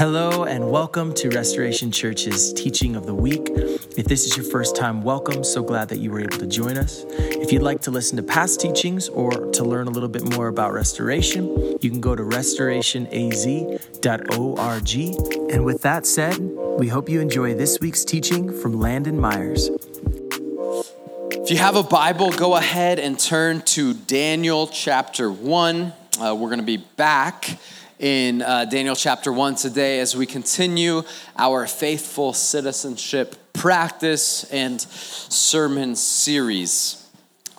Hello, and welcome to Restoration Church's teaching of the week. If this is your first time, welcome. So glad that you were able to join us. If you'd like to listen to past teachings or to learn a little bit more about restoration, you can go to restorationaz.org. And with that said, we hope you enjoy this week's teaching from Landon Myers. If you have a Bible, go ahead and turn to Daniel chapter 1. Uh, we're going to be back in uh, Daniel chapter 1 today as we continue our faithful citizenship practice and sermon series.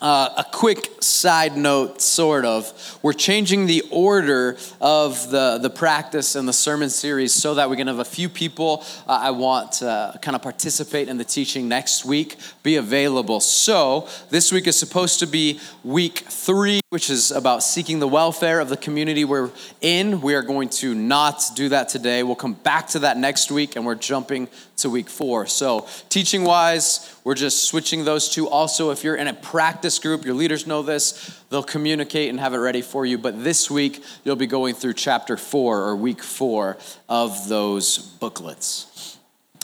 Uh, a quick side note, sort of. We're changing the order of the, the practice and the sermon series so that we can have a few people uh, I want to kind of participate in the teaching next week be available. So, this week is supposed to be week three, which is about seeking the welfare of the community we're in. We are going to not do that today. We'll come back to that next week, and we're jumping to week four. So, teaching wise, we're just switching those two. Also, if you're in a practice group, your leaders know this, they'll communicate and have it ready for you. But this week, you'll be going through chapter four or week four of those booklets.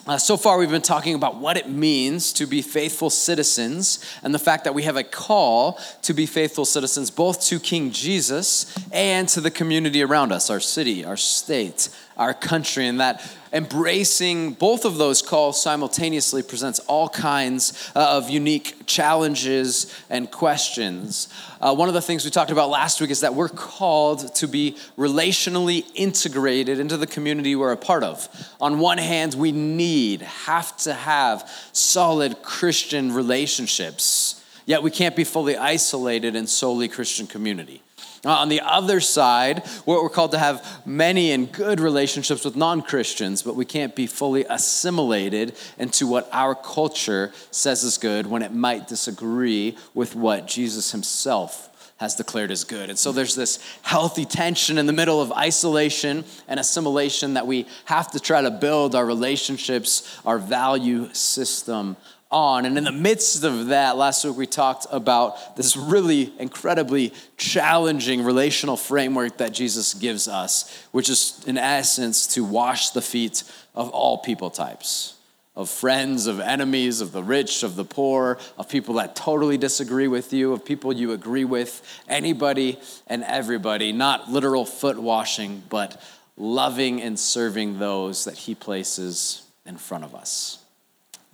Uh, so far, we've been talking about what it means to be faithful citizens and the fact that we have a call to be faithful citizens both to King Jesus and to the community around us, our city, our state, our country, and that embracing both of those calls simultaneously presents all kinds uh, of unique challenges and questions. Uh, one of the things we talked about last week is that we're called to be relationally integrated into the community we're a part of. On one hand, we need, have to have solid Christian relationships, yet we can't be fully isolated in solely Christian community. Uh, on the other side, we're called to have many and good relationships with non Christians, but we can't be fully assimilated into what our culture says is good when it might disagree with what Jesus himself has declared as good. And so there's this healthy tension in the middle of isolation and assimilation that we have to try to build our relationships, our value system on. And in the midst of that, last week we talked about this really incredibly challenging relational framework that Jesus gives us, which is, in essence, to wash the feet of all people types of friends, of enemies, of the rich, of the poor, of people that totally disagree with you, of people you agree with, anybody and everybody, not literal foot washing, but loving and serving those that He places in front of us.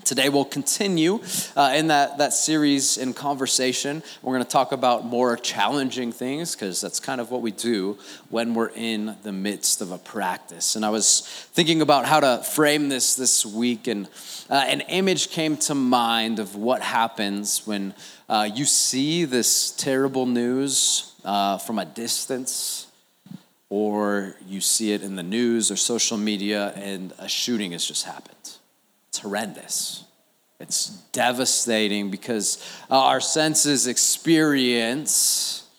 Today we'll continue uh, in that, that series in conversation. We're going to talk about more challenging things because that's kind of what we do when we're in the midst of a practice. And I was thinking about how to frame this this week, and uh, an image came to mind of what happens when uh, you see this terrible news uh, from a distance or you see it in the news or social media and a shooting has just happened it's horrendous. It's devastating because our senses experience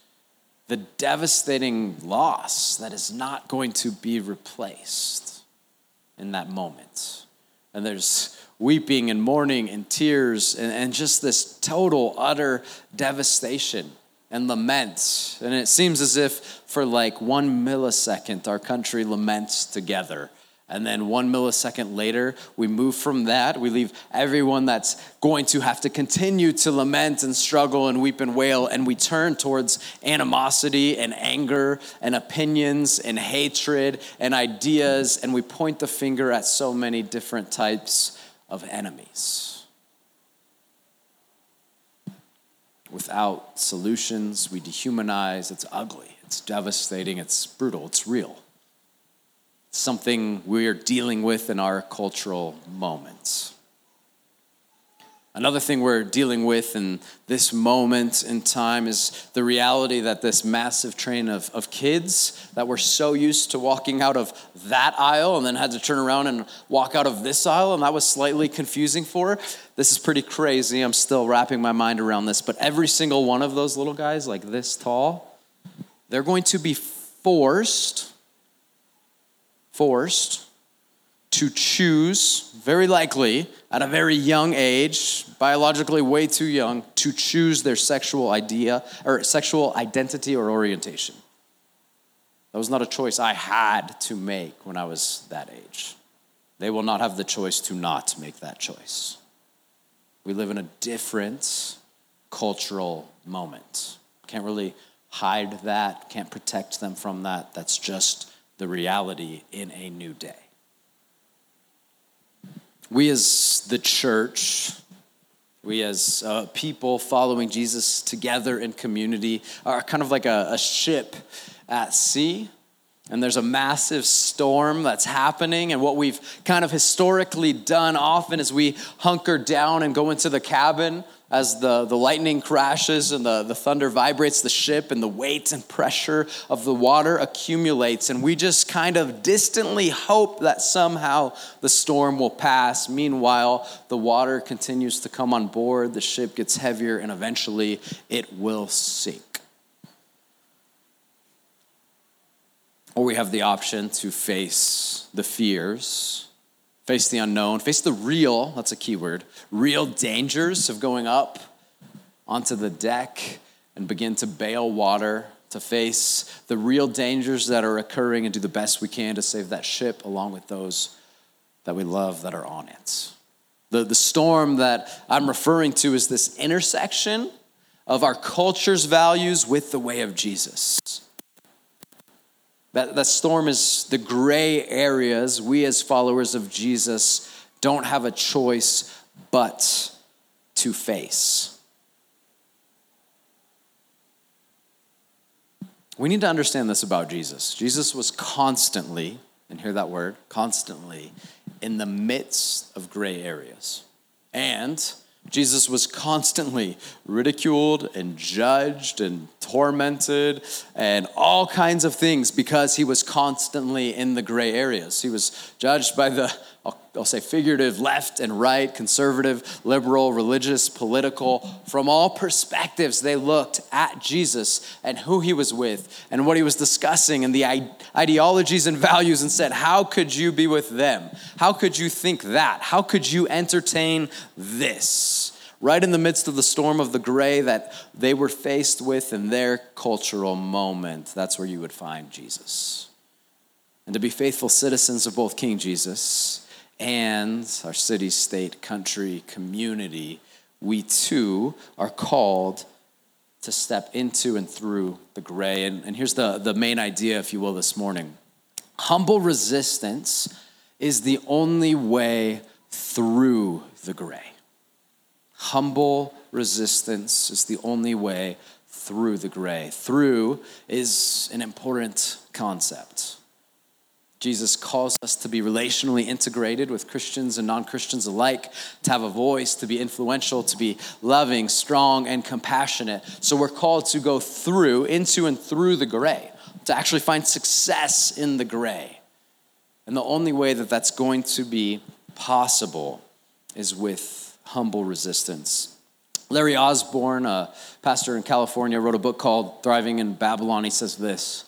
the devastating loss that is not going to be replaced in that moment. And there's weeping and mourning and tears and, and just this total, utter devastation and lament. And it seems as if for like one millisecond, our country laments together and then one millisecond later, we move from that. We leave everyone that's going to have to continue to lament and struggle and weep and wail, and we turn towards animosity and anger and opinions and hatred and ideas, and we point the finger at so many different types of enemies. Without solutions, we dehumanize. It's ugly, it's devastating, it's brutal, it's real something we're dealing with in our cultural moments. Another thing we're dealing with in this moment in time is the reality that this massive train of, of kids that were so used to walking out of that aisle and then had to turn around and walk out of this aisle, and that was slightly confusing for. This is pretty crazy. I'm still wrapping my mind around this, but every single one of those little guys, like this tall, they're going to be forced forced to choose, very likely at a very young age, biologically way too young, to choose their sexual idea or sexual identity or orientation. That was not a choice I had to make when I was that age. They will not have the choice to not make that choice. We live in a different cultural moment. Can't really hide that, can't protect them from that. That's just the reality in a new day. We as the church, we as uh, people following Jesus together in community are kind of like a, a ship at sea and there's a massive storm that's happening. And what we've kind of historically done often is we hunker down and go into the cabin as the, the lightning crashes and the, the thunder vibrates the ship and the weight and pressure of the water accumulates. And we just kind of distantly hope that somehow the storm will pass. Meanwhile, the water continues to come on board, the ship gets heavier, and eventually it will sink. Or we have the option to face the fears, face the unknown, face the real, that's a key word, real dangers of going up onto the deck and begin to bail water, to face the real dangers that are occurring and do the best we can to save that ship along with those that we love that are on it. The, the storm that I'm referring to is this intersection of our culture's values with the way of Jesus. That, that storm is the gray areas we, as followers of Jesus, don't have a choice but to face. We need to understand this about Jesus. Jesus was constantly, and hear that word, constantly, in the midst of gray areas. And Jesus was constantly ridiculed and judged and tormented and all kinds of things because he was constantly in the gray areas. He was judged by the I'll, I'll, say figurative, left and right, conservative, liberal, religious, political. From all perspectives, they looked at Jesus and who he was with and what he was discussing and the ideologies and values and said, How could you be with them? How could you think that? How could you entertain this? Right in the midst of the storm of the gray that they were faced with in their cultural moment, that's where you would find Jesus. And to be faithful citizens of both King Jesus and our city, state, country, community, we too are called to step into and through the gray. And, and here's the, the main idea, if you will, this morning humble resistance is the only way through the gray. Humble resistance is the only way through the gray. Through is an important concept. Jesus calls us to be relationally integrated with Christians and non Christians alike, to have a voice, to be influential, to be loving, strong, and compassionate. So we're called to go through, into, and through the gray, to actually find success in the gray. And the only way that that's going to be possible is with humble resistance. Larry Osborne, a pastor in California, wrote a book called Thriving in Babylon. He says this.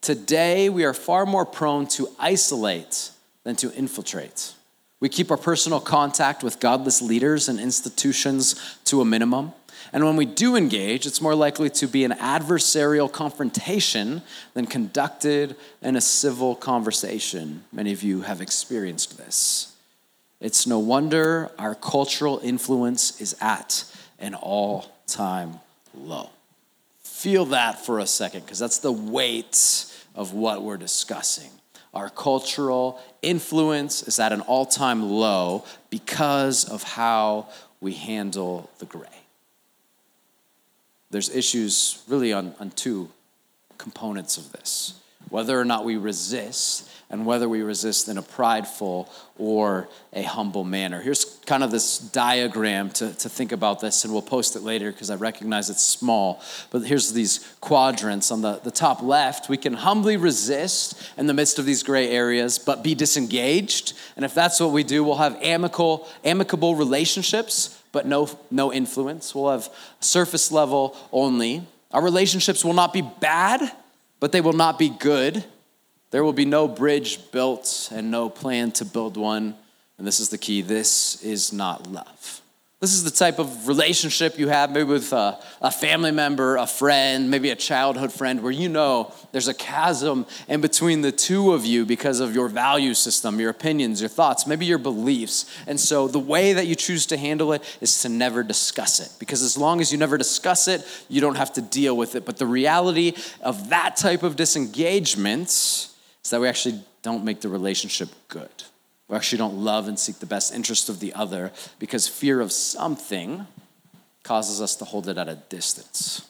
Today, we are far more prone to isolate than to infiltrate. We keep our personal contact with godless leaders and institutions to a minimum. And when we do engage, it's more likely to be an adversarial confrontation than conducted in a civil conversation. Many of you have experienced this. It's no wonder our cultural influence is at an all time low. Feel that for a second, because that's the weight of what we're discussing. Our cultural influence is at an all time low because of how we handle the gray. There's issues really on, on two components of this whether or not we resist and whether we resist in a prideful or a humble manner. Here's kind of this diagram to, to think about this, and we'll post it later because I recognize it's small. But here's these quadrants. On the, the top left, we can humbly resist in the midst of these gray areas, but be disengaged. And if that's what we do, we'll have amicable, amicable relationships, but no, no influence. We'll have surface level only. Our relationships will not be bad, but they will not be good. There will be no bridge built and no plan to build one. And this is the key this is not love. This is the type of relationship you have maybe with a, a, family member, a friend, maybe a childhood friend, where you know there's a chasm in between the two of you because of your value system, your opinions, your thoughts, maybe your beliefs. And so the way that you choose to handle it is to never discuss it. Because as long as you never discuss it, you don't have to deal with it. But the reality of that type of disengagement is that we actually don't make the relationship good. We actually don't love and seek the best interest of the other because fear of something causes us to hold it at a distance.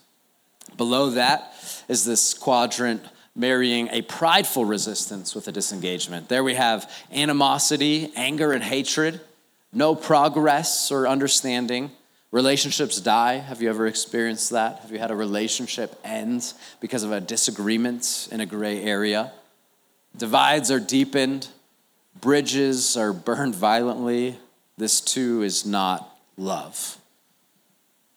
Below that is this quadrant marrying a prideful resistance with a disengagement. There we have animosity, anger, and hatred, no progress or understanding. Relationships die. Have you ever experienced that? Have you had a relationship end because of a disagreement in a gray area? Divides are deepened bridges are burned violently, this too is not love.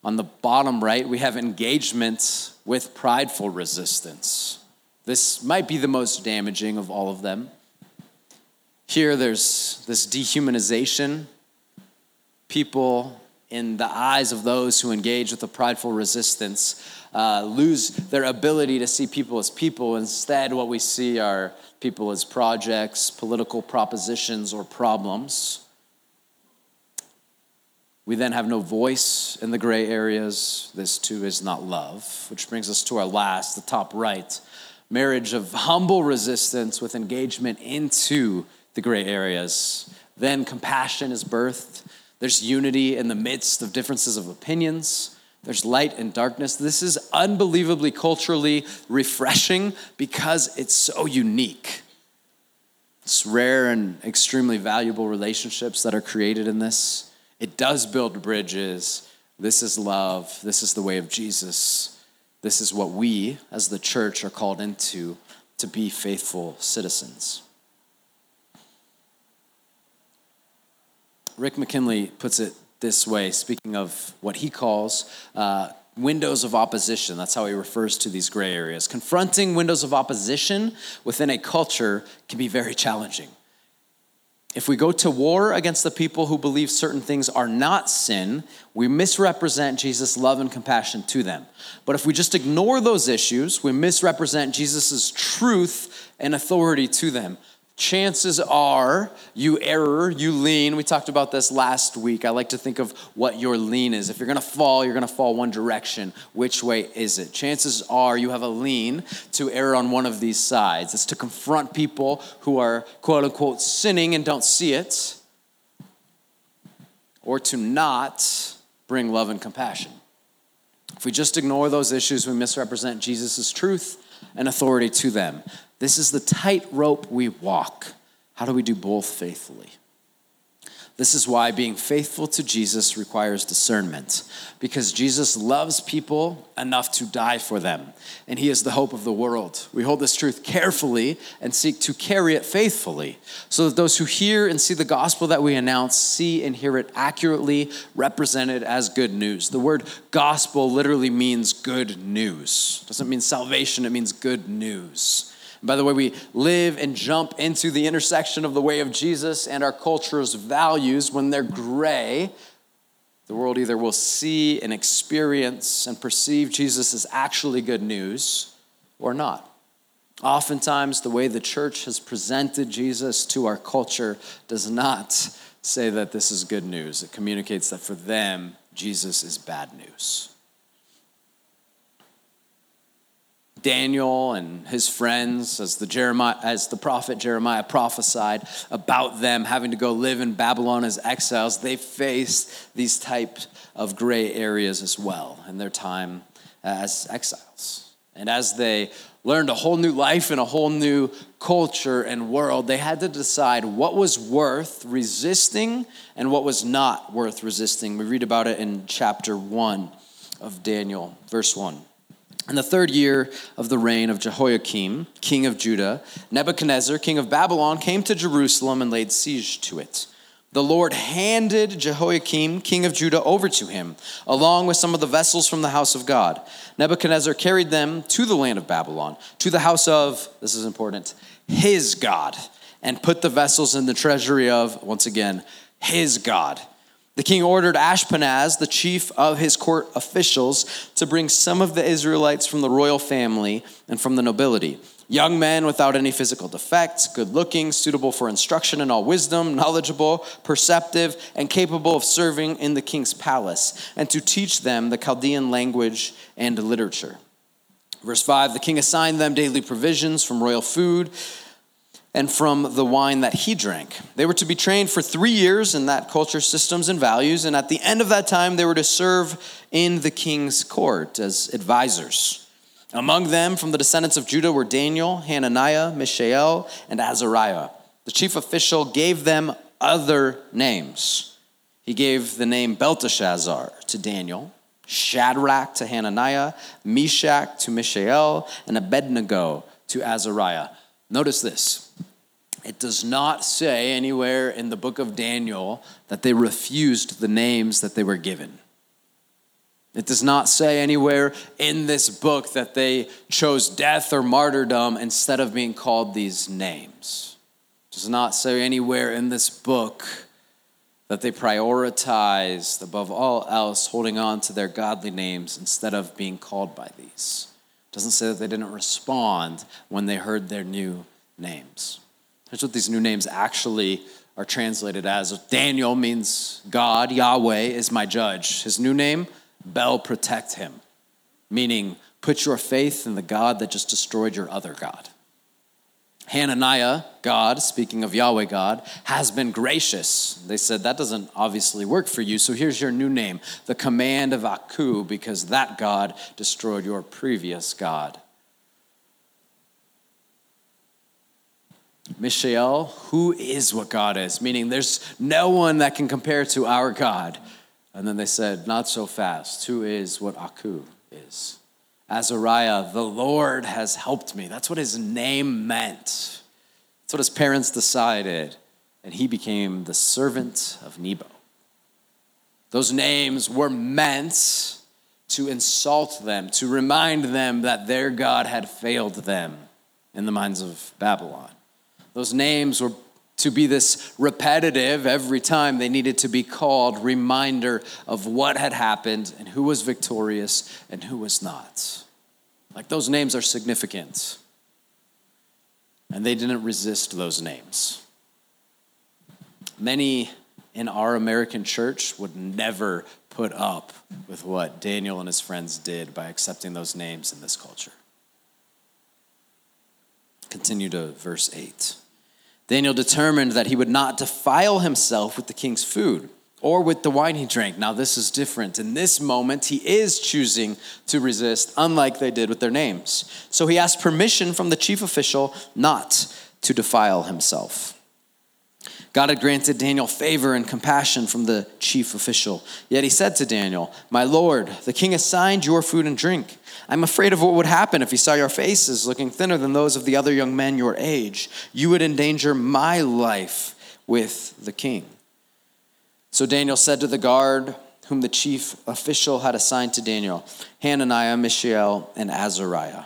On the bottom right, we have engagements with prideful resistance. This might be the most damaging of all of them. Here, there's this dehumanization. People, in the eyes of those who engage with the prideful resistance, uh, lose their ability to see people as people. Instead, what we see are people as projects, political propositions, or problems. We then have no voice in the gray areas. This too is not love, which brings us to our last, the top right marriage of humble resistance with engagement into the gray areas. Then compassion is birthed. There's unity in the midst of differences of opinions. There's light and darkness. This is unbelievably culturally refreshing because it's so unique. It's rare and extremely valuable relationships that are created in this. It does build bridges. This is love. This is the way of Jesus. This is what we, as the church, are called into to be faithful citizens. Rick McKinley puts it this way, speaking of what he calls uh, windows of opposition. That's how he refers to these gray areas. Confronting windows of opposition within a culture can be very challenging. If we go to war against the people who believe certain things are not sin, we misrepresent Jesus' love and compassion to them. But if we just ignore those issues, we misrepresent Jesus' truth and authority to them chances are you err, you lean. We talked about this last week. I like to think of what your lean is. If you're going to fall, you're going to fall one direction. Which way is it? Chances are you have a lean to err on one of these sides. It's to confront people who are quote unquote sinning and don't see it, or to not bring love and compassion. If we just ignore those issues, we misrepresent Jesus' truth and authority to them. This is the tightrope we walk. How do we do both faithfully? This is why being faithful to Jesus requires discernment, because Jesus loves people enough to die for them, and he is the hope of the world. We hold this truth carefully and seek to carry it faithfully, so that those who hear and see the gospel that we announce see and hear it accurately represented as good news. The word gospel literally means good news. It doesn't mean salvation, it means good news. By the way, we live and jump into the intersection of the way of Jesus and our culture's values when they're gray. The world either will see and experience and perceive Jesus as actually good news or not. Oftentimes, the way the church has presented Jesus to our culture does not say that this is good news. It communicates that for them, Jesus is bad news. Daniel and his friends, as the, Jeremiah, as the prophet Jeremiah prophesied about them having to go live in Babylon as exiles, they faced these types of gray areas as well in their time as exiles. And as they learned a whole new life in a whole new culture and world, they had to decide what was worth resisting and what was not worth resisting. We read about it in chapter 1 of Daniel, verse 1. In the third year of the reign of Jehoiakim, king of Judah, Nebuchadnezzar, king of Babylon, came to Jerusalem and laid siege to it. The Lord handed Jehoiakim, king of Judah, over to him, along with some of the vessels from the house of God. Nebuchadnezzar carried them to the land of Babylon, to the house of, this is important, his God, and put the vessels in the treasury of, once again, his God. The king ordered Ashpenaz, the chief of his court officials, to bring some of the Israelites from the royal family and from the nobility. Young men without any physical defects, good looking, suitable for instruction in all wisdom, knowledgeable, perceptive, and capable of serving in the king's palace, and to teach them the Chaldean language and literature. Verse 5 The king assigned them daily provisions from royal food and from the wine that he drank. They were to be trained for three years in that culture, systems, and values, and at the end of that time, they were to serve in the king's court as advisors. Among them, from the descendants of Judah, were Daniel, Hananiah, Mishael, and Azariah. The chief official gave them other names. He gave the name Belteshazzar to Daniel, Shadrach to Hananiah, Meshach to Mishael, and Abednego to Azariah. Notice this. It does not say anywhere in the book of Daniel that they refused the names that they were given. It does not say anywhere in this book that they chose death or martyrdom instead of being called these names. It does not say anywhere in this book that they prioritized above all else holding on to their godly names instead of being called by these It doesn't say that they didn't respond when they heard their new names. Here's what these new names actually are translated as Daniel means God, Yahweh is my judge. His new name, Bel protect him, meaning put your faith in the God that just destroyed your other God. Hananiah, God, speaking of Yahweh God, has been gracious. They said, That doesn't obviously work for you, so here's your new name, the command of Aku, because that God destroyed your previous God. Mishael, who is what God is, meaning there's no one that can compare to our God. And then they said, Not so fast. Who is what Aku is? Azariah, the Lord has helped me. That's what his name meant. That's what his parents decided. And he became the servant of Nebo. Those names were meant to insult them, to remind them that their God had failed them in the minds of Babylon. Those names were to be this repetitive every time they needed to be called reminder of what had happened and who was victorious and who was not. Like those names are significant. And they didn't resist those names. Many in our American church would never put up with what Daniel and his friends did by accepting those names in this culture. Continue to verse 8. Daniel determined that he would not defile himself with the king's food or with the wine he drank. Now, this is different. In this moment, he is choosing to resist, unlike they did with their names. So he asked permission from the chief official not to defile himself. God had granted Daniel favor and compassion from the chief official. Yet he said to Daniel, My Lord, the king assigned your food and drink. I'm afraid of what would happen if he saw your faces looking thinner than those of the other young men your age. You would endanger my life with the king. So Daniel said to the guard, whom the chief official had assigned to Daniel, Hananiah, Mishael, and Azariah,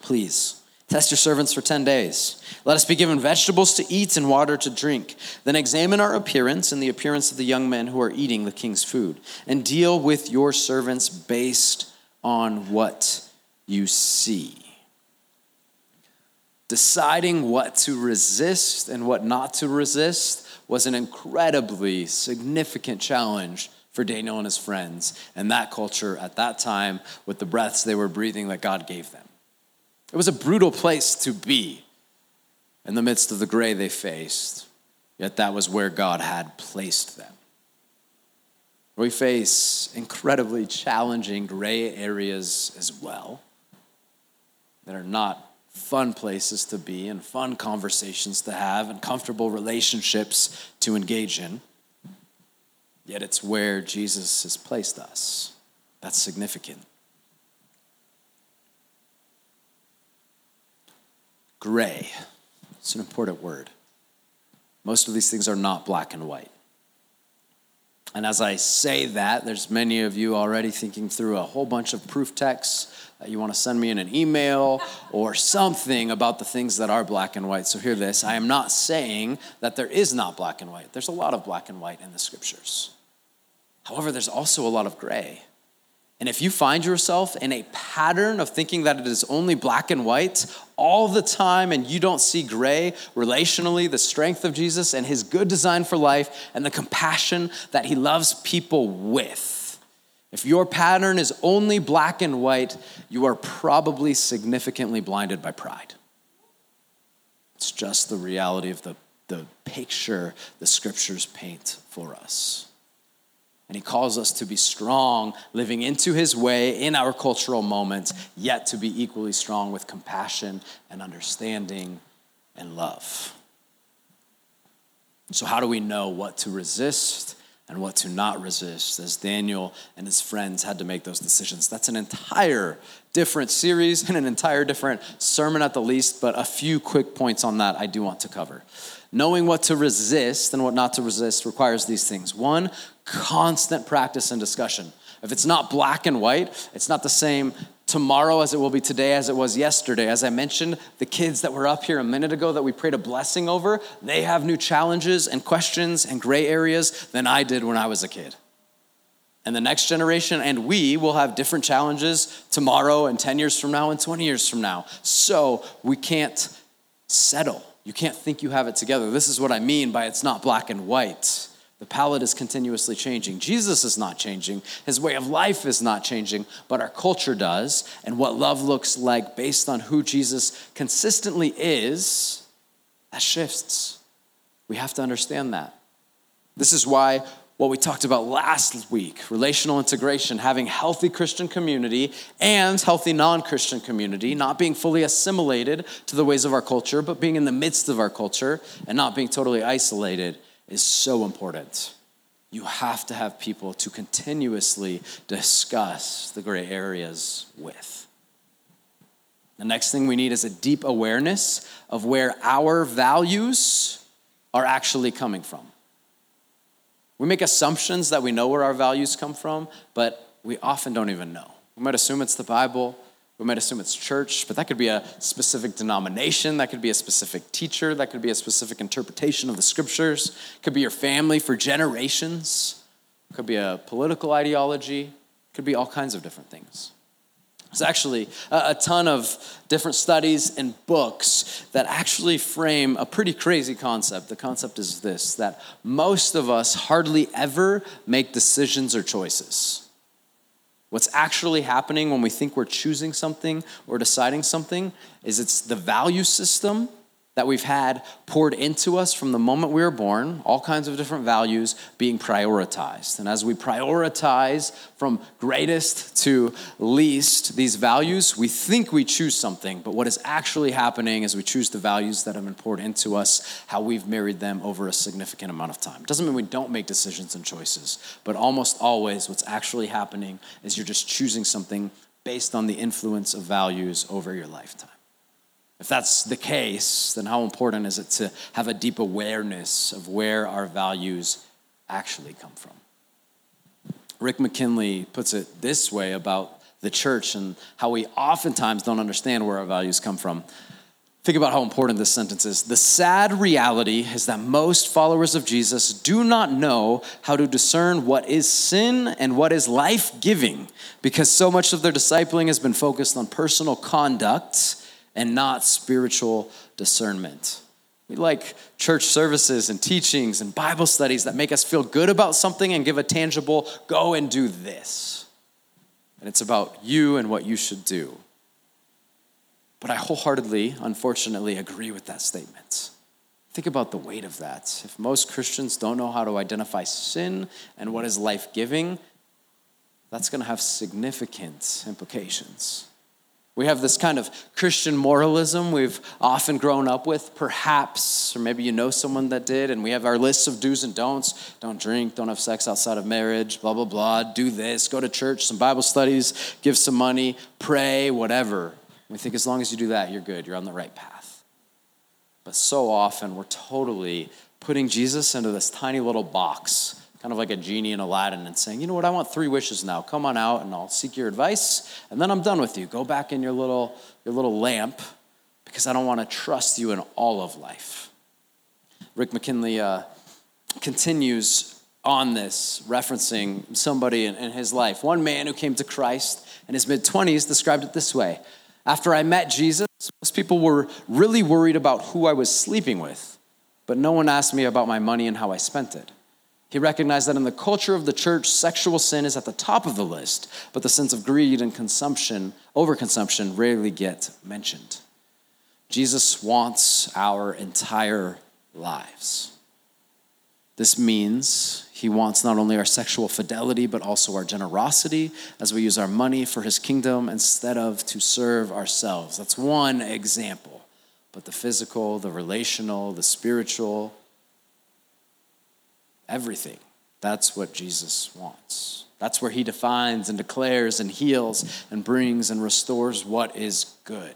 Please, test your servants for 10 days. Let us be given vegetables to eat and water to drink. Then examine our appearance and the appearance of the young men who are eating the king's food, and deal with your servants based on what you see. Deciding what to resist and what not to resist was an incredibly significant challenge for Daniel and his friends and that culture at that time with the breaths they were breathing that God gave them. It was a brutal place to be in the midst of the gray they faced, yet that was where God had placed them. We face incredibly challenging gray areas as well that are not fun places to be and fun conversations to have and comfortable relationships to engage in. Yet it's where Jesus has placed us. That's significant. Gray. It's an important word. Most of these things are not black and white. And as I say that, there's many of you already thinking through a whole bunch of proof texts that you want to send me in an email or something about the things that are black and white. So hear this I am not saying that there is not black and white. There's a lot of black and white in the scriptures. However, there's also a lot of gray. And if you find yourself in a pattern of thinking that it is only black and white all the time and you don't see gray relationally, the strength of Jesus and his good design for life and the compassion that he loves people with, if your pattern is only black and white, you are probably significantly blinded by pride. It's just the reality of the, the picture the scriptures paint for us. And he calls us to be strong, living into his way in our cultural moments, yet to be equally strong with compassion and understanding and love. So, how do we know what to resist and what to not resist as Daniel and his friends had to make those decisions? That's an entire different series and an entire different sermon at the least, but a few quick points on that I do want to cover. Knowing what to resist and what not to resist requires these things. One, constant practice and discussion. If it's not black and white, it's not the same tomorrow as it will be today as it was yesterday. As I mentioned, the kids that were up here a minute ago that we prayed a blessing over, they have new challenges and questions and gray areas than I did when I was a kid. And the next generation and we will have different challenges tomorrow and 10 years from now and 20 years from now. So we can't settle. You can't think you have it together. This is what I mean by it's not black and white. The palette is continuously changing. Jesus is not changing. His way of life is not changing, but our culture does. And what love looks like based on who Jesus consistently is, that shifts. We have to understand that. This is why what we talked about last week relational integration, having healthy Christian community and healthy non Christian community, not being fully assimilated to the ways of our culture, but being in the midst of our culture and not being totally isolated is so important. You have to have people to continuously discuss the gray areas with. The next thing we need is a deep awareness of where our values are actually coming from. We make assumptions that we know where our values come from, but we often don't even know. We might assume it's the Bible, we might assume it's church, but that could be a specific denomination, that could be a specific teacher, that could be a specific interpretation of the scriptures, it could be your family for generations, it could be a political ideology, it could be all kinds of different things. There's actually a ton of different studies and books that actually frame a pretty crazy concept. The concept is this that most of us hardly ever make decisions or choices. What's actually happening when we think we're choosing something or deciding something is it's the value system that we've had poured into us from the moment we were born, all kinds of different values being prioritized. And as we prioritize from greatest to least these values, we think we choose something, but what is actually happening is we choose the values that have been poured into us, how we've married them over a significant amount of time. It doesn't mean we don't make decisions and choices, but almost always what's actually happening is you're just choosing something based on the influence of values over your lifetime. If that's the case, then how important is it to have a deep awareness of where our values actually come from? Rick McKinley puts it this way about the church and how we oftentimes don't understand where our values come from. Think about how important this sentence is. The sad reality is that most followers of Jesus do not know how to discern what is sin and what is life giving because so much of their discipling has been focused on personal conduct and not spiritual discernment. We like church services and teachings and Bible studies that make us feel good about something and give a tangible, go and do this. And it's about you and what you should do. But I wholeheartedly, unfortunately, agree with that statement. Think about the weight of that. If most Christians don't know how to identify sin and what is life giving, that's going to have significant implications. We have this kind of Christian moralism we've often grown up with, perhaps, or maybe you know someone that did, and we have our lists of do's and don'ts. Don't drink, don't have sex outside of marriage, blah, blah, blah. Do this, go to church, some Bible studies, give some money, pray, whatever. We think as long as you do that, you're good, you're on the right path. But so often, we're totally putting Jesus into this tiny little box kind of like a genie in Aladdin and saying, you know what, I want three wishes now. Come on out and I'll seek your advice, and then I'm done with you. Go back in your little, your little lamp because I don't want to trust you in all of life. Rick McKinley uh, continues on this, referencing somebody in, in his life. One man who came to Christ in his mid 20s described it this way After I met Jesus, most people were really worried about who I was sleeping with, but no one asked me about my money and how I spent it. He recognized that in the culture of the church, sexual sin is at the top of the list, but the sins of greed and consumption, overconsumption, rarely get mentioned. Jesus wants our entire lives. This means he wants not only our sexual fidelity, but also our generosity as we use our money for his kingdom instead of to serve ourselves. That's one example. But the physical, the relational, the spiritual, everything, that's what Jesus wants. That's where he defines and declares and heals and brings and restores what is good.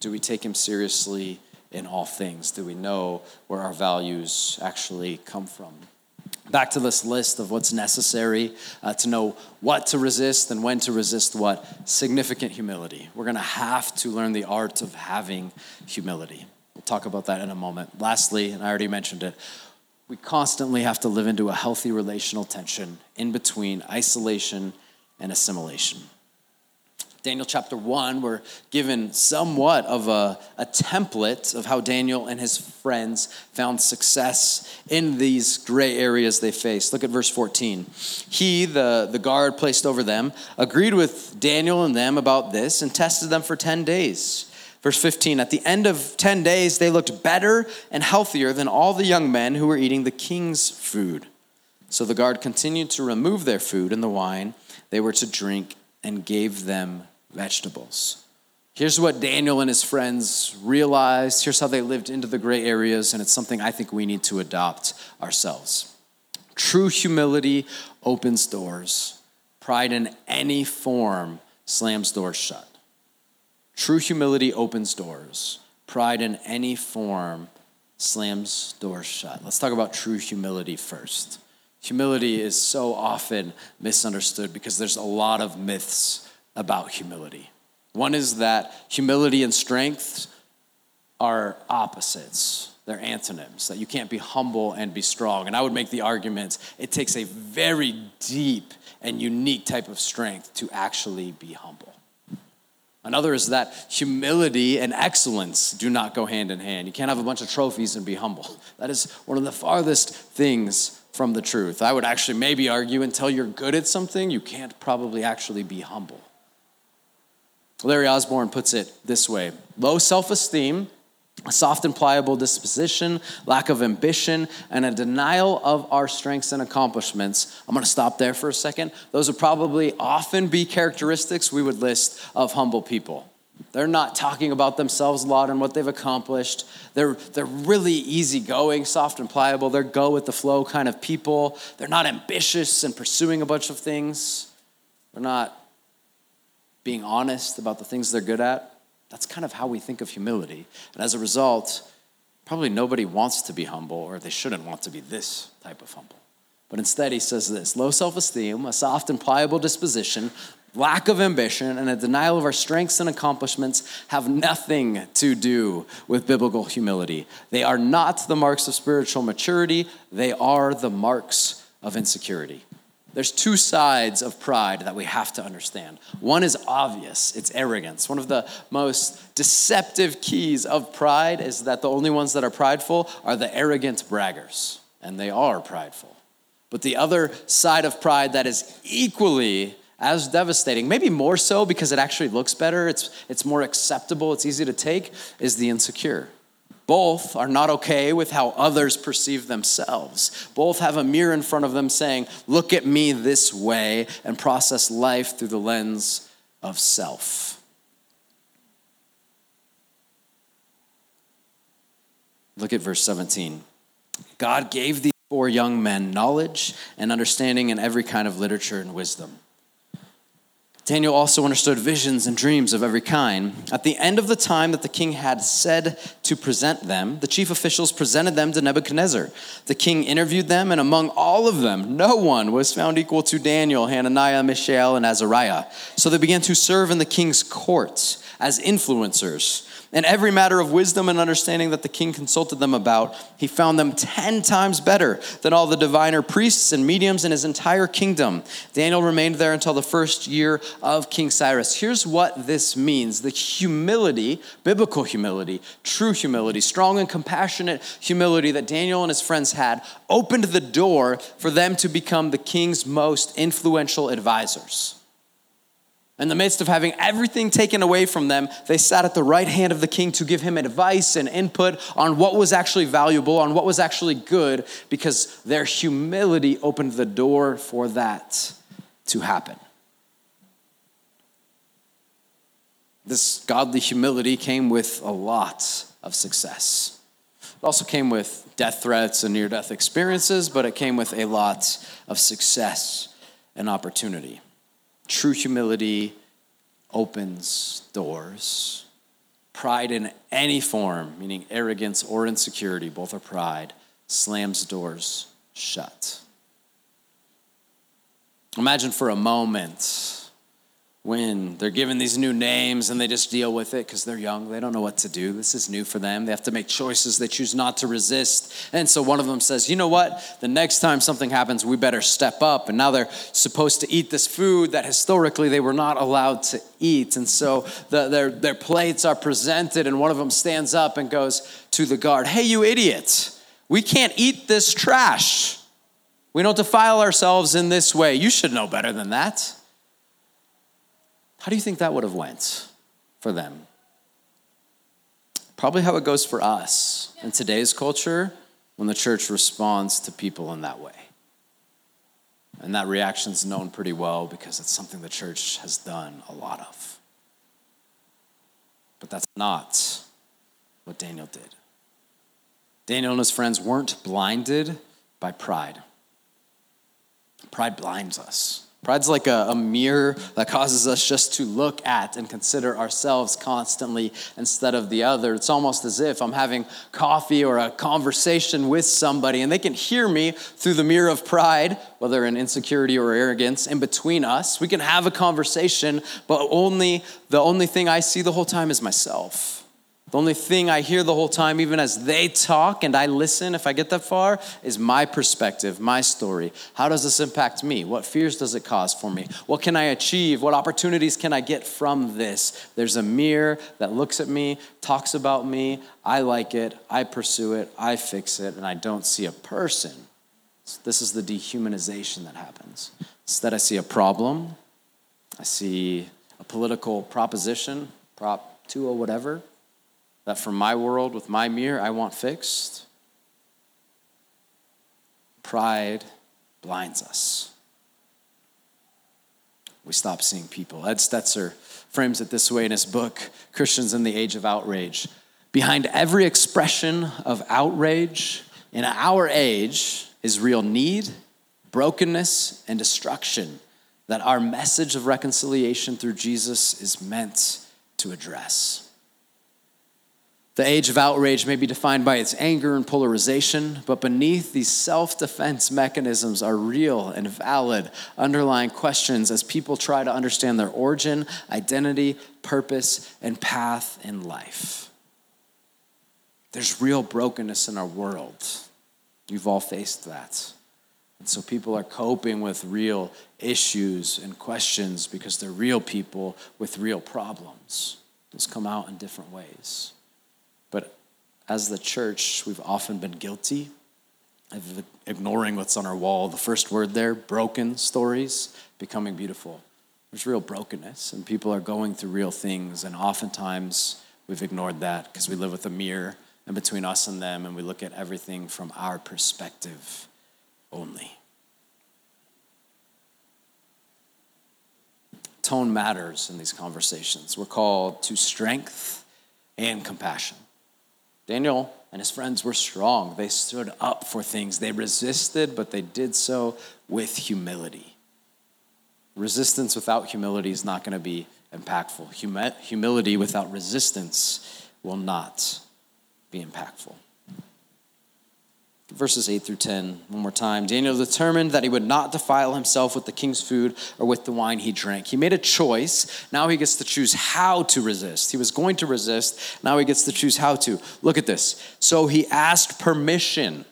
Do we take him seriously in all things? Do we know where our values actually come from? Back to this list of what's necessary uh, to know what to resist and when to resist what. Significant humility. We're going to have to learn the art of having humility. We'll talk about that in a moment. Lastly, and I already mentioned it, we constantly have to live into a healthy relational tension in between isolation and assimilation. Daniel chapter 1, we're given somewhat of a, a template of how Daniel and his friends found success in these gray areas they faced. Look at verse 14. He, the, the guard placed over them, agreed with Daniel and them about this and tested them for 10 days. Verse 15 At the end of 10 days, they looked better and healthier than all the young men who were eating the king's food. So the guard continued to remove their food and the wine they were to drink and gave them vegetables. Here's what Daniel and his friends realized. Here's how they lived into the gray areas, and it's something I think we need to adopt ourselves. True humility opens doors, pride in any form slams doors shut. True humility opens doors, pride in any form slams doors shut. Let's talk about true humility first. Humility is so often misunderstood because there's a lot of myths about humility. One is that humility and strength are opposites. They're antonyms, that you can't be humble and be strong. And I would make the argument it takes a very deep and unique type of strength to actually be humble. Another is that humility and excellence do not go hand in hand. You can't have a bunch of trophies and be humble. That is one of the farthest things from the truth. I would actually maybe argue until you're good at something, you can't probably actually be humble. Larry Osborne puts it this way low self esteem, a soft and pliable disposition, lack of ambition, and a denial of our strengths and accomplishments. I'm going to stop there for a second. Those would probably often be characteristics we would list of humble people. They're not talking about themselves a lot and what they've accomplished. They're, they're really easygoing, soft and pliable. They're go with the flow kind of people. They're not ambitious and pursuing a bunch of things. They're not being honest about the things they're good at. That's kind of how we think of humility. And as a result, probably nobody wants to be humble, or they shouldn't want to be this type of humble. But instead, he says this low self esteem, a soft and pliable disposition, lack of ambition, and a denial of our strengths and accomplishments have nothing to do with biblical humility. They are not the marks of spiritual maturity, they are the marks of insecurity. There's two sides of pride that we have to understand. One is obvious, it's arrogance. One of the most deceptive keys of pride is that the only ones that are prideful are the arrogant braggers, and they are prideful. But the other side of pride that is equally as devastating, maybe more so because it actually looks better, it's, it's more acceptable, it's easy to take, is the insecure. Both are not okay with how others perceive themselves. Both have a mirror in front of them saying, Look at me this way, and process life through the lens of self. Look at verse 17. God gave these four young men knowledge and understanding in every kind of literature and wisdom. Daniel also understood visions and dreams of every kind. At the end of the time that the king had said to present them, the chief officials presented them to Nebuchadnezzar. The king interviewed them, and among all of them, no one was found equal to Daniel, Hananiah, Mishael, and Azariah. So they began to serve in the king's courts as influencers And every matter of wisdom and understanding that the king consulted them about, he found them 10 times better than all the diviner priests and mediums in his entire kingdom. Daniel remained there until the first year of King Cyrus. Here's what this means the humility, biblical humility, true humility, strong and compassionate humility that Daniel and his friends had opened the door for them to become the king's most influential advisors. In the midst of having everything taken away from them, they sat at the right hand of the king to give him advice and input on what was actually valuable, on what was actually good, because their humility opened the door for that to happen. This godly humility came with a lot of success. It also came with death threats and near death experiences, but it came with a lot of success and opportunity. True humility opens doors. Pride in any form, meaning arrogance or insecurity, both are pride, slams doors shut. Imagine for a moment when they're given these new names and they just deal with it because they're young. They don't know what to do. This is new for them. They have to make choices. They choose not to resist. And so one of them says, You know what? The next time something happens, we better step up. And now they're supposed to eat this food that historically they were not allowed to eat. And so the, their, their plates are presented, and one of them stands up and goes to the guard, Hey, you idiot. We can't eat this trash. We don't defile ourselves in this way. You should know better than that. How do you think that would have went for them? Probably how it goes for us in today's culture when the church responds to people in that way. And that reaction is known pretty well because it's something the church has done a lot of. But that's not what Daniel did. Daniel and his friends weren't blinded by pride. Pride blinds us. Pride's like a, a, mirror that causes us just to look at and consider ourselves constantly instead of the other. It's almost as if I'm having coffee or a conversation with somebody and they can hear me through the mirror of pride, whether in insecurity or arrogance, in between us. We can have a conversation, but only the only thing I see the whole time is myself. The only thing I hear the whole time, even as they talk and I listen, if I get that far, is my perspective, my story. How does this impact me? What fears does it cause for me? What can I achieve? What opportunities can I get from this? There's a mirror that looks at me, talks about me. I like it, I pursue it, I fix it, and I don't see a person. So this is the dehumanization that happens. Instead, I see a problem, I see a political proposition, prop two or whatever that from my world with my mirror I want fixed. Pride blinds us. We stop seeing people. Ed Stetzer frames it this way in his book, Christians in the Age of Outrage. Behind every expression of outrage in our age is real need, brokenness, and destruction that our message of reconciliation through Jesus is meant to address. The age of outrage may be defined by its anger and polarization, but beneath these self defense mechanisms are real and valid underlying questions as people try to understand their origin, identity, purpose, and path in life. There's real brokenness in our world. You've all faced that. And so people are coping with real issues and questions because they're real people with real problems. Those come out in different ways. As the church, we've often been guilty of ignoring what's on our wall. The first word there, broken stories, becoming beautiful. There's real brokenness, and people are going through real things, and oftentimes we've ignored that because we live with a mirror in between us and them, and we look at everything from our perspective only. Tone matters in these conversations. We're called to strength and compassion. Daniel and his friends were strong. They stood up for things. They resisted, but they did so with humility. Resistance without humility is not going to be impactful. humility without resistance will not be impactful. Verses 8 through 10, one more time. Daniel determined that he would not defile himself with the king's food or with the wine he drank. He made a choice. Now he gets to choose how to resist. He was going to resist. Now he gets to choose how to. Look at this. So he asked permission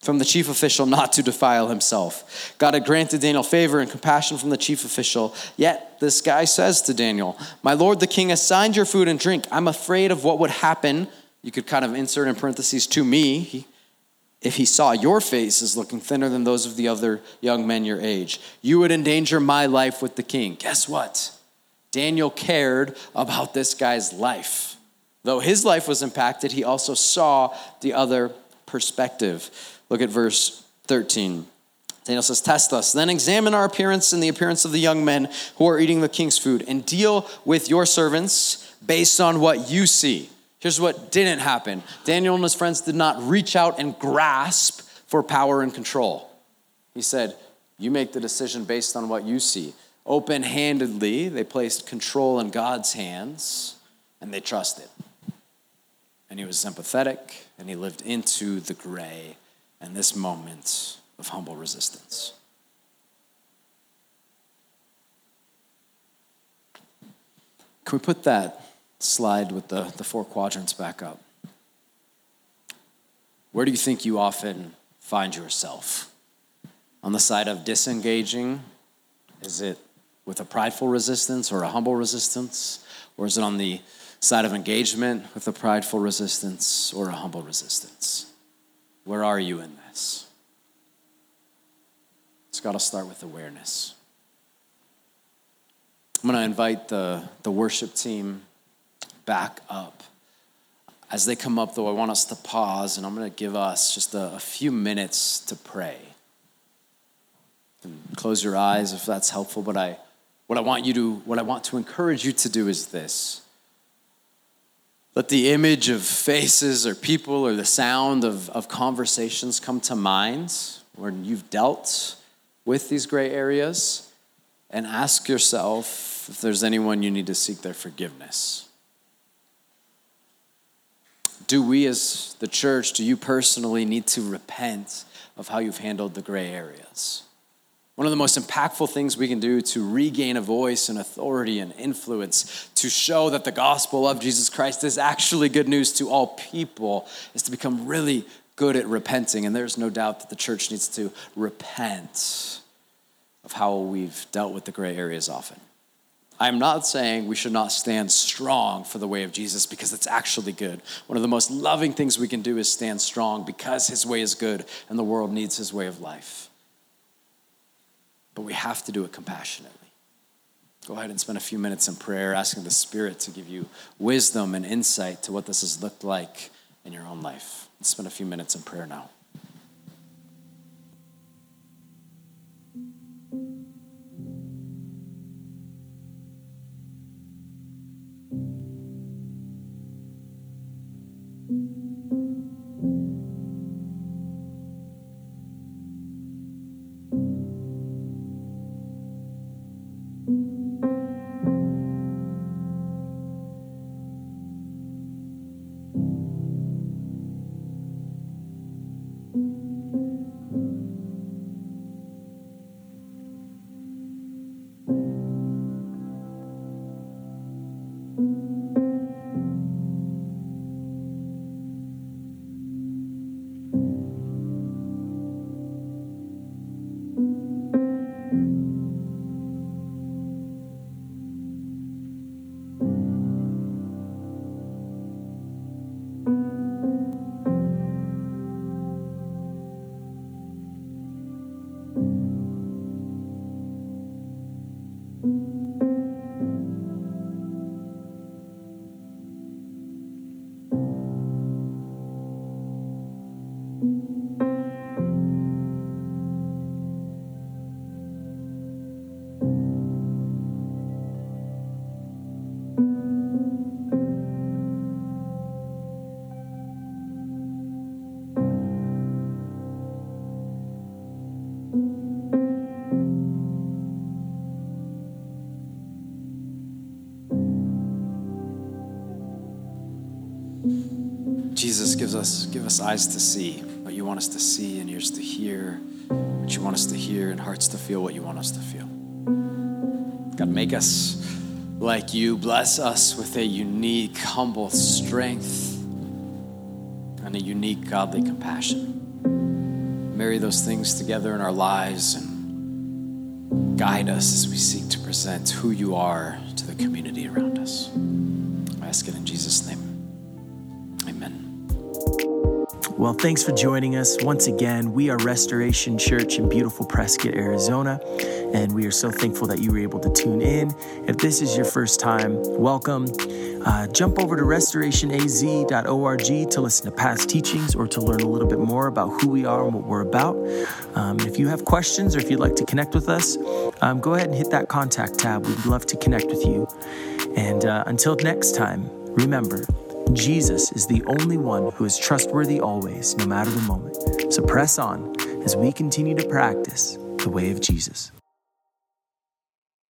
from the chief official not to defile himself. God had granted Daniel favor and compassion from the chief official. Yet this guy says to Daniel, My lord the king assigned your food and drink. I'm afraid of what would happen. You could kind of insert in parentheses to me if he saw your face as looking thinner than those of the other young men your age. You would endanger my life with the king. Guess what? Daniel cared about this guy's life. Though his life was impacted, he also saw the other perspective. Look at verse 13. Daniel says, Test us, then examine our appearance and the appearance of the young men who are eating the king's food, and deal with your servants based on what you see. Here's what didn't happen Daniel and his friends did not reach out and grasp for power and control. He said, You make the decision based on what you see. Open handedly, they placed control in God's hands and they trusted. And he was sympathetic and he lived into the gray and this moment of humble resistance. Can we put that slide with the, the four quadrants back up? Where do you think you often find yourself? On the side of disengaging? Is it with a prideful resistance or a humble resistance? Or is it on the side of engagement with a prideful resistance or a humble resistance? Where are you in this? It's got to start with awareness. I'm going to invite the, the worship team back up. As they come up, though, I want us to pause and I'm going to give us just a, a few minutes to pray. close your eyes if that's helpful, but I, what I want you to, what I want to encourage you to do is this let the image of faces or people or the sound of, of conversations come to mind when you've dealt with these gray areas and ask yourself if there's anyone you need to seek their forgiveness. Do we, as the church, do you personally need to repent of how you've handled the gray areas? One of the most impactful things we can do to regain a voice and authority and influence, to show that the gospel of Jesus Christ is actually good news to all people, is to become really good at repenting. And there's no doubt that the church needs to repent of how we've dealt with the gray areas often. I'm not saying we should not stand strong for the way of Jesus because it's actually good. One of the most loving things we can do is stand strong because his way is good and the world needs his way of life but we have to do it compassionately. Go ahead and spend a few minutes in prayer, asking the Spirit to give you wisdom and insight to what this has looked like in your own life. Let's spend a few minutes in prayer now. Jesus gives us give us eyes to see what you want us to see and ears to hear what you want us to hear and hearts to feel what you want us to feel. God, make us like you. Bless us with a unique, humble strength and a unique, godly compassion. Marry those things together in our lives and guide us as we seek to present who you are to the community around us. I ask it in Jesus' name. Well, thanks for joining us. Once again, we are Restoration Church in beautiful Prescott, Arizona, and we are so thankful that you were able to tune in. If this is your first time, welcome. Uh, jump over to restorationaz.org to listen to past teachings or to learn a little bit more about who we are and what we're about. Um, if you have questions or if you'd like to connect with us, um, go ahead and hit that contact tab. We'd love to connect with you. And uh, until next time, remember, Jesus is the only one who is trustworthy always, no matter the moment. So press on as we continue to practice the way of Jesus.